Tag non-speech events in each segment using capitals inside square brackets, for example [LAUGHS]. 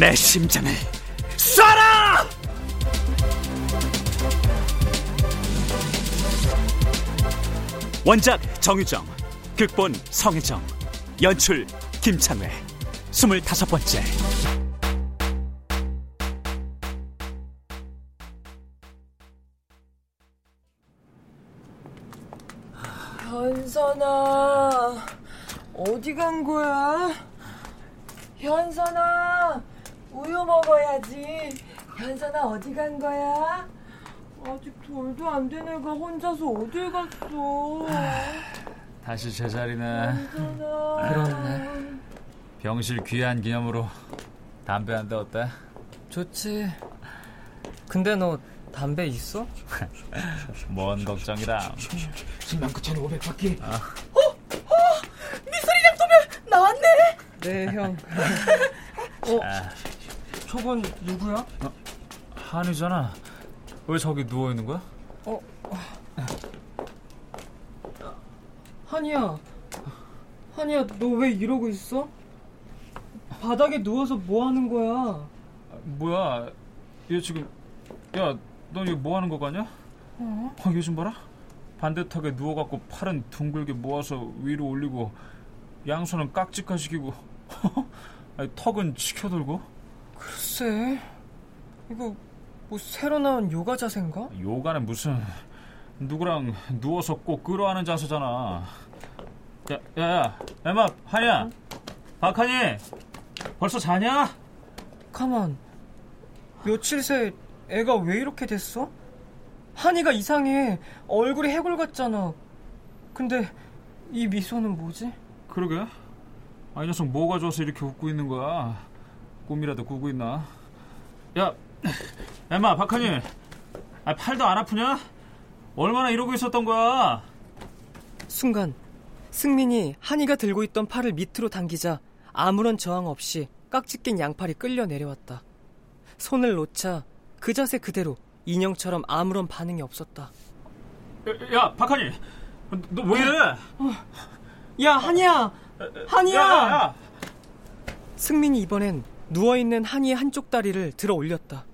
내 심장을 쏴라! 원작 정유정, 극본 성혜정, 연출 김창회, 스물다섯 번째. 현선아, 어디 간 거야? 현선아, 우유 먹어야지. 현선아, 어디 간 거야? 아직 돌도 안 된 애가 혼자서 어딜 갔어? 다시 제자리네. 현선아. 그렇네. 병실 귀한 기념으로 담배 한 대 어때? 좋지. 근데 너 담배 있어? 뭔 걱정이다. 10만 9,500 바퀴. 미술이랑 도면 나왔네. 네, 형. 어, 아, 저건 누구야? 한이잖아. 왜 저기 누워 있는 거야? 어, 한이야. 한이야, 너 왜 이러고 있어? 바닥에 누워서 뭐 하는 거야? 뭐야? 얘 지금 야, 너 이거 뭐 하는 거 같냐? 어? 요즘 봐라. 반듯하게 누워갖고 팔은 둥글게 모아서 위로 올리고 양손은 깍지까지기고 [LAUGHS] 아니, 턱은 치켜들고 글쎄, 이거 뭐 새로 나온 요가 자세인가? 요가는 무슨 누구랑 누워서 꼭 끌어안는 자세잖아. 야, 야, 야, 엠마, 한이야, 박한이, 벌써 자냐? 가만. 며칠 새 애가 왜 이렇게 됐어? 한이가 이상해. 얼굴이 해골 같잖아. 근데 이 미소는 뭐지? 그러게. 아, 이 녀석 뭐가 좋아서 이렇게 웃고 있는 거야? 꿈이라도 꾸고 있나? 야, 엠마, 박한이, 아, 팔도 안 아프냐? 얼마나 이러고 있었던 거야? 순간 승민이 한이가 들고 있던 팔을 밑으로 당기자 아무런 저항 없이 깍지 낀 양팔이 끌려 내려왔다. 손을 놓자 그 자세 그대로 인형처럼 아무런 반응이 없었다. 야, 야 박한이, 너왜 이래? 야 한이야, 한이야. 야, 야, 야. 승민이 이번엔 누워있는 한이의 한쪽 다리를 들어 올렸다.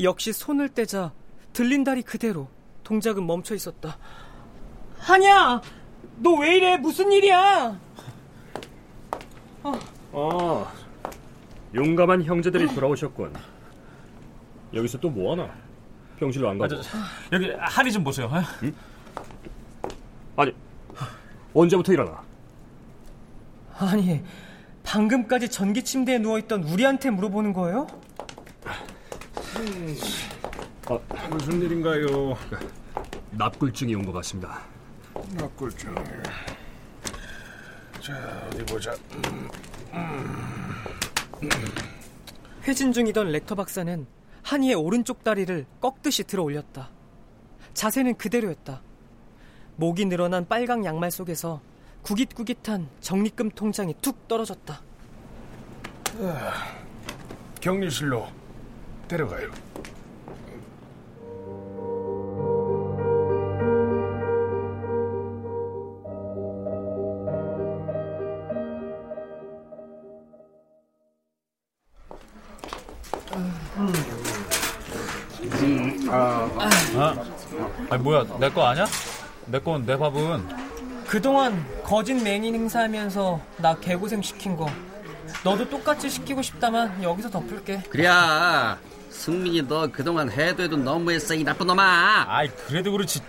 역시 손을 떼자 들린 다리 그대로 동작은 멈춰 있었다. 한이야! 너 왜 이래? 무슨 일이야? 아, 용감한 형제들이 돌아오셨군. 여기서 또 뭐하나? 병실로 안 아, 가고. 저, 여기 한이 좀 보세요. 어? 아니, 언제부터 일어나? 아니, 방금까지 전기 침대에 누워있던 우리한테 물어보는 거예요? 아, 무슨 일인가요? 납골증이 온 것 같습니다. 납골증. 자, 어디 보자. 회진 중이던 렉터 박사는 한이의 오른쪽 다리를 꺾듯이 들어 올렸다. 자세는 그대로였다. 목이 늘어난 빨강 양말 속에서 구깃구깃한 적립금 통장이 툭 떨어졌다. 격리실로 데려가요. 아니 뭐야 내 거 아냐? 내 건 내 밥은 그동안 거짓 맹인 행사하면서 나 개고생 시킨 거 너도 똑같이 시키고 싶다만 여기서 덮을게. 그래야 승민이 너 그동안 해도 해도 너무했어 이 나쁜 놈아. 아이 그래도 그렇지.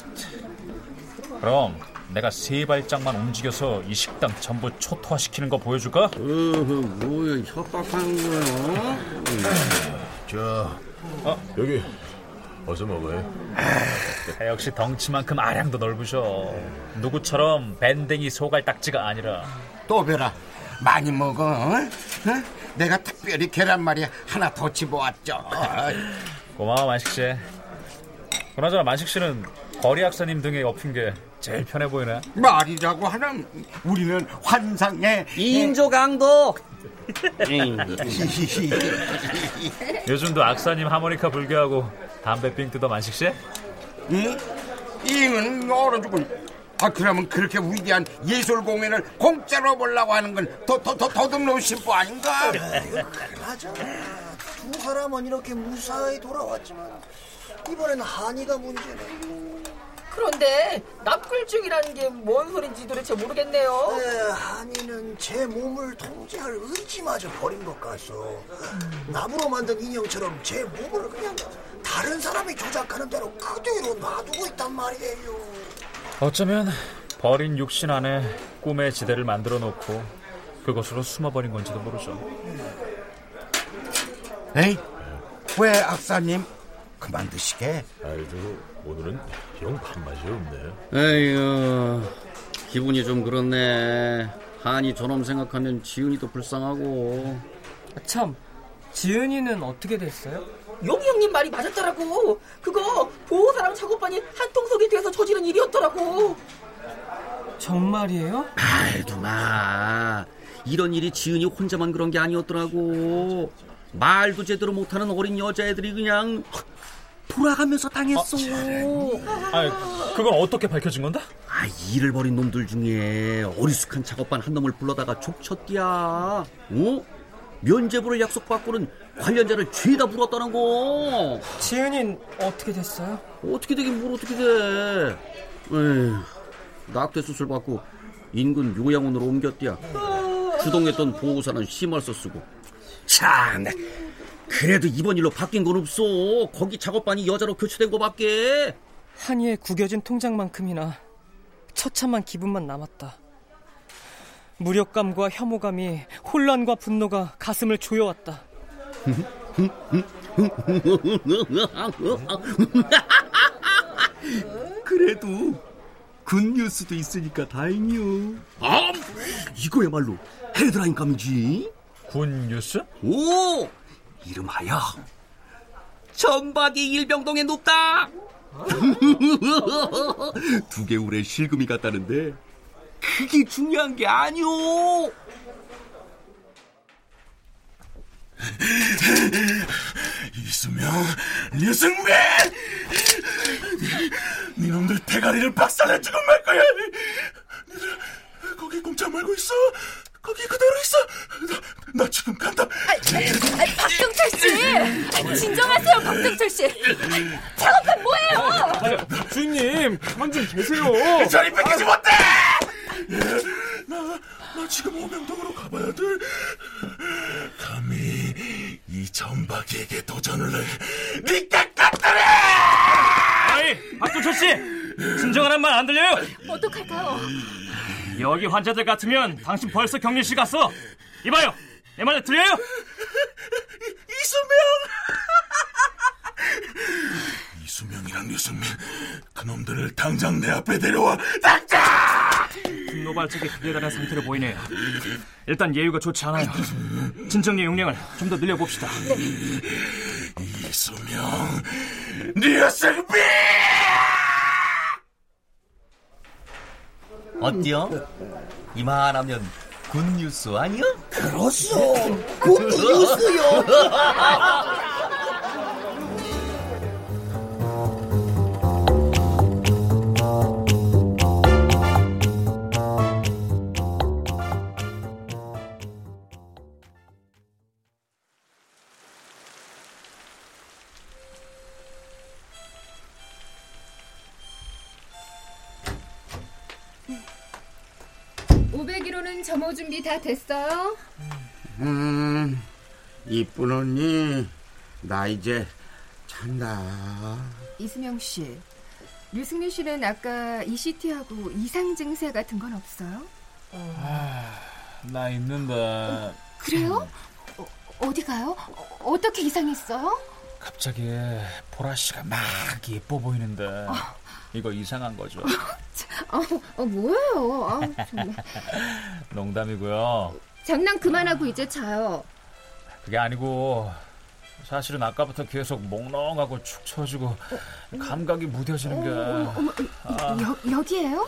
그럼 내가 세 발짝만 움직여서 이 식당 전부 초토화시키는 거 보여줄까? 어허 뭐야 협박하는 거야? 자, 여기 어서 먹어요. 아, 역시 덩치만큼 아량도 넓으셔 누구처럼 밴댕이 소갈딱지가 아니라 또별아 많이 먹어 어? 어? 내가 특별히 계란말이 하나 더 집어왔죠 고마워 만식 씨 그나저나 만식 씨는 거리 학사님 등에 엎힌 게 제일 편해 보이네 말이라고 하는 우리는 환상의 인조 강도 요즘도 악사님 하모니카 불교하고 담배 삥 뜯어 만식 씨? 응? 이는 얼어 죽은 아 그러면 그렇게 위대한 예술 공연을 공짜로 보려고 하는 건더더더 더듬는 심보 아닌가? 맞아. 두 사람은 이렇게 무사히 돌아왔지만 이번엔 한이가 문제네. 그런데 납굴증이라는 게 뭔 소린지 도대체 모르겠네요. 에, 한이는 제 몸을 통제할 의지마저 버린 것 같소. 나무로 만든 인형처럼 제 몸을 그냥 다른 사람이 조작하는 대로 그대로 놔두고 있단 말이에요. 어쩌면 버린 육신 안에 꿈의 지대를 만들어 놓고 그것으로 숨어버린 건지도 모르죠. 에이 왜 악사님 그만 드시게? 아이고, 오늘은 영 밥맛이 없네요. 에휴 기분이 좀 그렇네 한이 저놈 생각하면 지은이도 불쌍하고 참, 지은이는 어떻게 됐어요? 용이 형님 말이 맞았더라고. 그거 보호사랑 작업반이 한 통속이 돼서 저지른 일이었더라고. 정말이에요? 아이 누나 이런 일이 지은이 혼자만 그런 게 아니었더라고 말도 제대로 못하는 어린 여자애들이 그냥 돌아가면서 당했어. 아, 그건 어떻게 밝혀진 건데? 아, 일을 벌인 놈들 중에 어리숙한 작업반 한 놈을 불러다가 족쳤디야. 어? 면제부를 약속받고는 관련자를 죄다 물었다는 거. 지은이는 어떻게 됐어요? 어떻게 되긴 뭘 어떻게 돼? 에휴, 낙태 수술 받고 인근 요양원으로 옮겼디야. 주동했던 보호사는 심할서 쓰고. 참 그래도 이번 일로 바뀐 건 없어 거기 작업반이 여자로 교체된 거밖에 한이의 구겨진 통장만큼이나 처참한 기분만 남았다. 무력감과 혐오감이 혼란과 분노가 가슴을 조여왔다. [LAUGHS] 그래도 굿뉴스도 있으니까 다행이요. 아, 이거야말로 헤드라인 감이지. 굿뉴스? 오, 이름하여 전박이 일병동에 눕다. [LAUGHS] 두 개울에 실금이 갔다는데 그게 중요한 게 아니오. 이수명, 류승민! 니놈들 대가리를 박살내주고 말 거야! 거기 꼼짝 말고 있어! 거기 그대로 있어! 나, 나 지금 간다! 박경철 씨! 진정하세요, 박경철 씨! 작업한 뭐예요? 주인님, 가만 좀 계세요. 저리 뺏기지 못해! 나, 나 지금 오명동으로 가봐야 돼. 감히 이 전박이에게 도전을 해. 니까 깎더래! 아이, 박종철 씨! 진정하란 말 안 들려요? 어떡할까요? 여기 환자들 같으면 당신 벌써 격리실 갔어. 이봐요, 내말 들려요? 이수명! [LAUGHS] 이수명이랑 류승민, 그놈들을 당장 내 앞에 데려와. 당장! 분노 발작이 극에 달한 상태로 보이네요. 일단 예유가 좋지 않아요. 진정의 용량을 좀 더 늘려봅시다. 이수명, 류승민! 어때요? 이만하면 굿뉴스 아니야? 그렇소. 굿뉴스요. [LAUGHS] 점호 준비 다 됐어요? 음, 이쁜 언니, 나 이제 잔다. 이수명 씨, 류승민 씨는 아까 ECT하고 이상 증세 같은 건 없어요? 아, 나 있는데. 그래요? 어, 디 가요? 어, 떻게 이상했어요? 갑자기 보라 씨가 막 예뻐 보이는데. 어. 이거 이상한 거죠. [LAUGHS] 아, 아 뭐예요? 아, [LAUGHS] 농담이고요. 장난 그만하고 이제 자요. 그게 아니고 사실은 아까부터 계속 몽롱하고 축 처지고 감각이 무뎌지는 게. 어, 어머, 아. 여, 여기에요?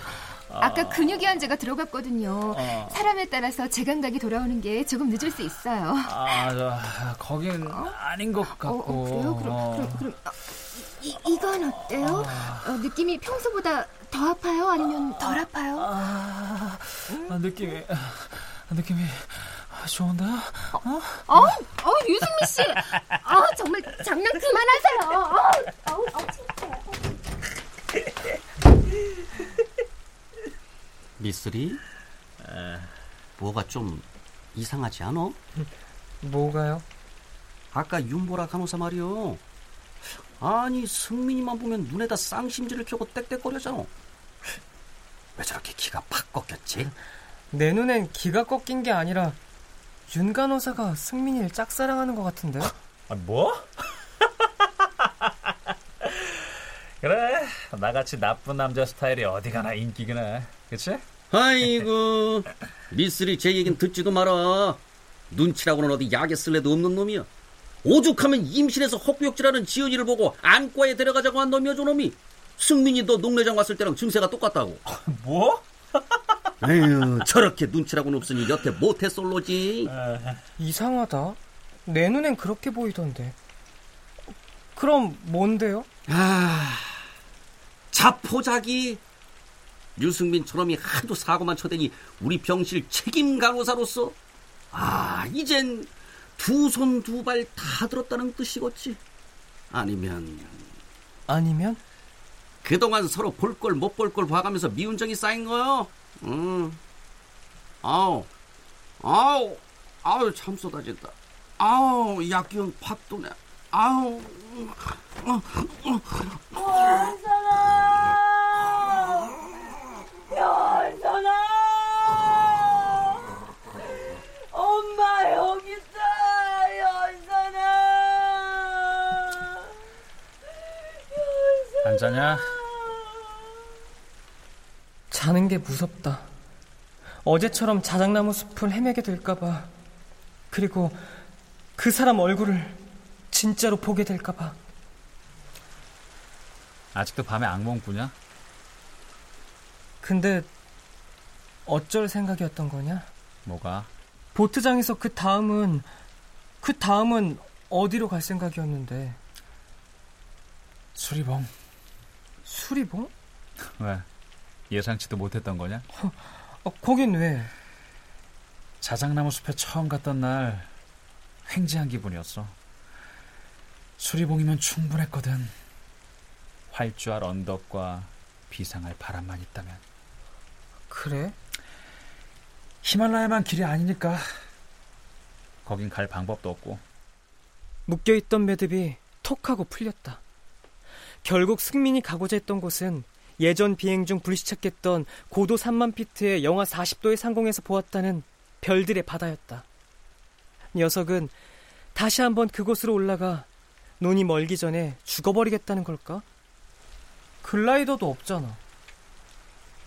아. 까 근육이 한제가 들어갔거든요. 아. 사람에 따라서 제 감각이 돌아오는 게 조금 늦을 수 있어요. 아, 저, 거긴 어? 아닌 것 같고. 어, 어, 그래요? 그럼, 그럼, 그럼 이, 이건 어때요? 어, 느낌이 평소보다 더 아파요? 아니면 덜 아파요? 아, 아, 느낌이, 느낌이 좋은데? 어? 어, 어 유승민 씨! 아, 정말 장난 그만하세요! 어, 어, 어, 진짜. 미쓰리? 뭐가 좀 이상하지 않아? 뭐가요? 아까 윤보라 간호사 말이요. 아니 승민이만 보면 눈에다 쌍심지를 켜고 땡땡거려잖아. 왜 저렇게 기가 팍 꺾였지? 내 눈엔 기가 꺾인 게 아니라 윤 간호사가 승민이를 짝사랑하는 것 같은데. 아, 뭐? [LAUGHS] 그래 나같이 나쁜 남자 스타일이 어디 가나 인기긴 해 그치? 아이고 미쓰리 제 얘긴 듣지도 마라 눈치라고는 어디 약에 쓸래도 없는 놈이야 오죽하면 임신해서 헛구역질하는 지은이를 보고 안과에 데려가자고 한 놈이야 저놈이 승민이 너 농내장 왔을 때랑 증세가 똑같다고. 뭐? [LAUGHS] 에휴 저렇게 눈치라고는 없으니 여태 못해 솔로지. 이상하다. 내 눈엔 그렇게 보이던데. 그럼 뭔데요? 아 자포자기. 유승민 저놈이 하도 사고만 쳐대니 우리 병실 책임 간호사로서? 아 이젠 두 손 두 발 다 들었다는 뜻이겠지. 아니면 아니면 그동안 서로 볼 걸 못 볼 걸 봐가면서 미운 정이 쌓인 거요. 응. 아우 아우 아우 참 쏟아진다. 아우 약기운 팍 도네. 아우. 어, 어, 어. 자냐? 자는 게 무섭다. 어제처럼 자작나무 숲을 헤매게 될까봐. 그리고 그 사람 얼굴을 진짜로 보게 될까봐. 아직도 밤에 악몽 꾸냐? 근데 어쩔 생각이었던 거냐? 뭐가? 보트장에서 그 다음은 그 다음은 어디로 갈 생각이었는데 수리봉 수리봉? 왜? 예상치도 못했던 거냐? 어, 어, 거긴 왜? 자작나무 숲에 처음 갔던 날 횡재한 기분이었어. 수리봉이면 충분했거든. 활주할 언덕과 비상할 바람만 있다면. 그래? 히말라야만 길이 아니니까 거긴 갈 방법도 없고. 묶여있던 매듭이 톡 하고 풀렸다. 결국 승민이 가고자 했던 곳은 예전 비행 중 불시착했던 고도 3만 피트의 영하 40도의 상공에서 보았다는 별들의 바다였다. 녀석은 다시 한번 그곳으로 올라가 눈이 멀기 전에 죽어버리겠다는 걸까? 글라이더도 없잖아.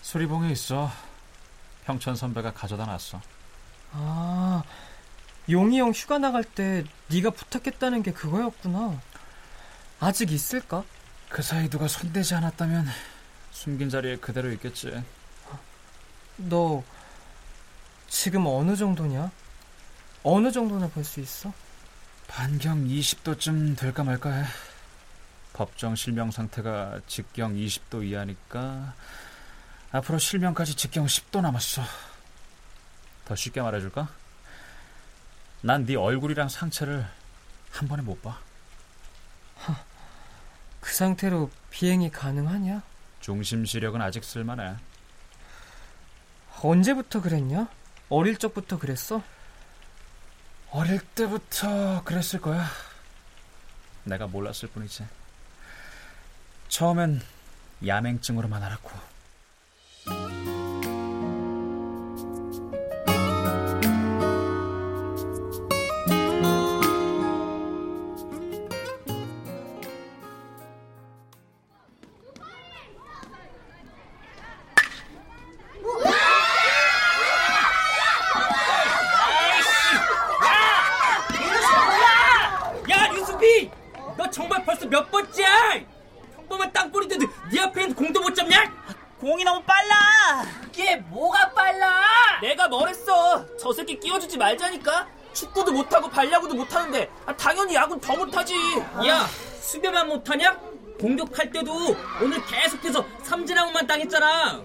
수리봉에 있어. 형천 선배가 가져다 놨어. 아, 용이 형 휴가 나갈 때 네가 부탁했다는 게 그거였구나. 아직 있을까? 그 사이 누가 손대지 않았다면 숨긴 자리에 그대로 있겠지. 너 지금 어느 정도냐? 어느 정도나 볼 수 있어? 반경 20도쯤 될까 말까 해. 법정 실명 상태가 직경 20도 이하니까 앞으로 실명까지 직경 10도 남았어. 더 쉽게 말해줄까? 난 네 얼굴이랑 상체를 한 번에 못 봐. 그 상태로 비행이 가능하냐? 중심 시력은 아직 쓸만해. 언제부터 그랬냐? 어릴 적부터 그랬어? 어릴 때부터 그랬을 거야. 내가 몰랐을 뿐이지. 처음엔 야맹증으로만 알았고. 공격할 때도 오늘 계속해서 삼진아웃만 당했잖아.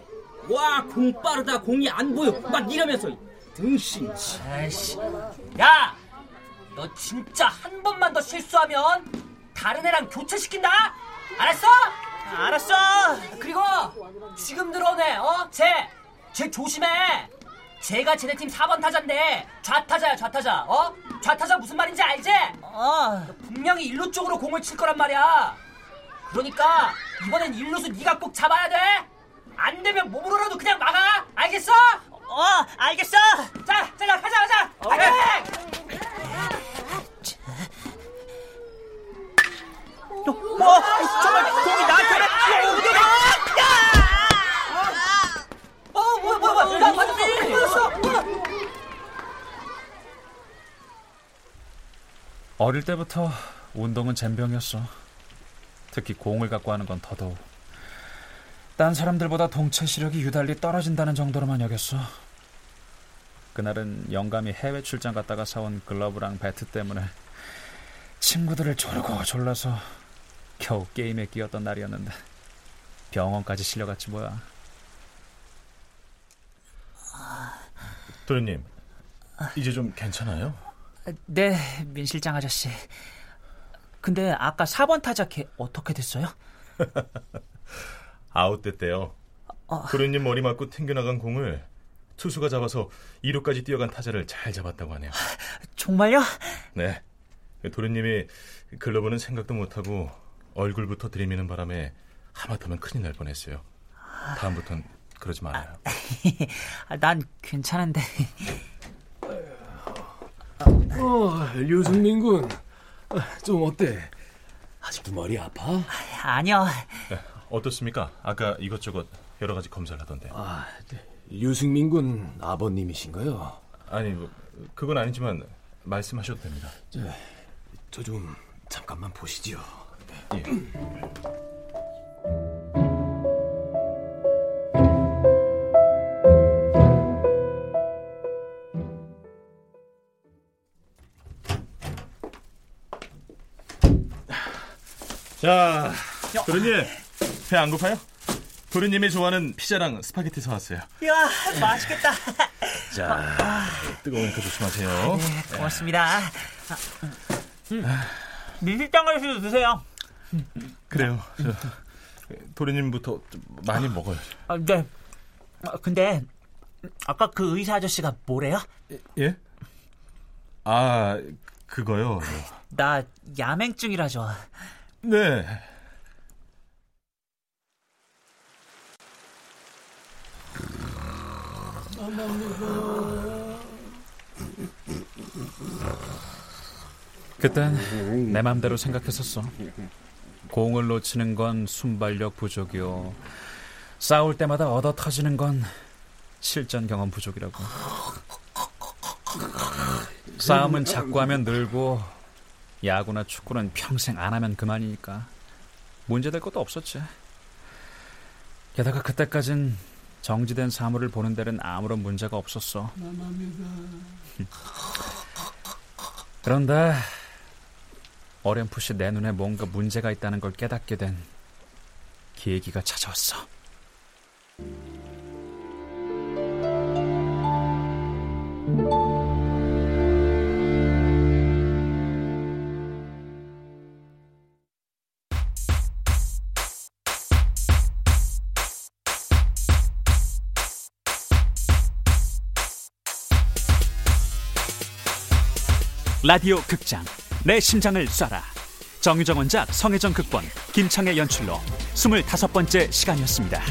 와, 공 빠르다, 공이 안 보여. 막 이러면서 등신. 아이씨. 야, 너 진짜 한 번만 더 실수하면 다른 애랑 교체시킨다. 알았어? 알았어. 그리고 지금 들어오네. 어, 쟤, 쟤 조심해. 제가 쟤네 팀 4번 타자인데 좌타자야 좌타자. 어? 좌타자 무슨 말인지 알지? 어. 분명히 일루 쪽으로 공을 칠 거란 말이야. 그러니까 이번엔 일루수 네가 꼭 잡아야 돼. 안 되면 몸으로라도 그냥 막아. 알겠어? 어, 알겠어. 자, 자, 자, 가자, 가자. 파이팅! 와, 정말 공이 나한테 튀어오더라. 어, 뭐야, 뭐야, 뭐야, 나 맞았어, 맞았어. 어릴 때부터 운동은 젬병이었어. 특히 공을 갖고 하는 건 더더욱. 딴 사람들보다 동체 시력이 유달리 떨어진다는 정도로만 여겼어. 그날은 영감이 해외 출장 갔다가 사온 글러브랑 배트 때문에 친구들을 조르고 졸라서 겨우 게임에 끼었던 날이었는데 병원까지 실려갔지 뭐야. 도련님, 이제 좀 괜찮아요? 네, 민 실장 아저씨. 근데 아까 4번 타자 걔 어떻게 됐어요? [LAUGHS] 아웃됐대요. 어. 도련님 머리 맞고 튕겨나간 공을 투수가 잡아서 2루까지 뛰어간 타자를 잘 잡았다고 하네요. [LAUGHS] 정말요? 네. 도련님이 글러브는 생각도 못하고 얼굴부터 들이미는 바람에 하마터면 큰일 날 뻔했어요. 다음부턴 그러지 말아요. [LAUGHS] 아, 난 괜찮은데. 어, 류승민 군. [LAUGHS] 좀 어때? 아직도 머리 아파? 아니요. 네, 어떻습니까? 아까 이것저것 여러 가지 검사를 하던데. 아, 류승민 군 아버님이신가요? 아니, 뭐, 그건 아니지만 말씀하셔도 됩니다. 저 좀 잠깐만 보시지요. 예. 자, 도련님, 배 안 고파요? 도련님이 좋아하는 피자랑 스파게티 사왔어요. 이야, 맛있겠다. 자, 뜨거우니까 조심하세요. 네, 고맙습니다. 민 실장 아저씨도 드세요. 그래요. 저, 도련님부터 좀 많이 먹어요. 아, 네. 아, 근데 아까 그 의사 아저씨가 뭐래요? 예? 아, 그거요. 나 야맹증이라죠. 네. 그땐 내 맘대로 생각했었어. 공을 놓치는 건 순발력 부족이요. 싸울 때마다 얻어 터지는 건 실전 경험 부족이라고. 싸움은 자꾸 하면 늘고 야구나 축구는 평생 안 하면 그만이니까 문제될 것도 없었지. 게다가 그때까진 정지된 사물을 보는 데는 아무런 문제가 없었어. [LAUGHS] 그런데 어렴풋이 내 눈에 뭔가 문제가 있다는 걸 깨닫게 된 계기가 찾아왔어. 라디오 극장 내 심장을 쏴라 정유정 원작 성혜정 극본 김창의 연출로 스물다섯 번째 시간이었습니다.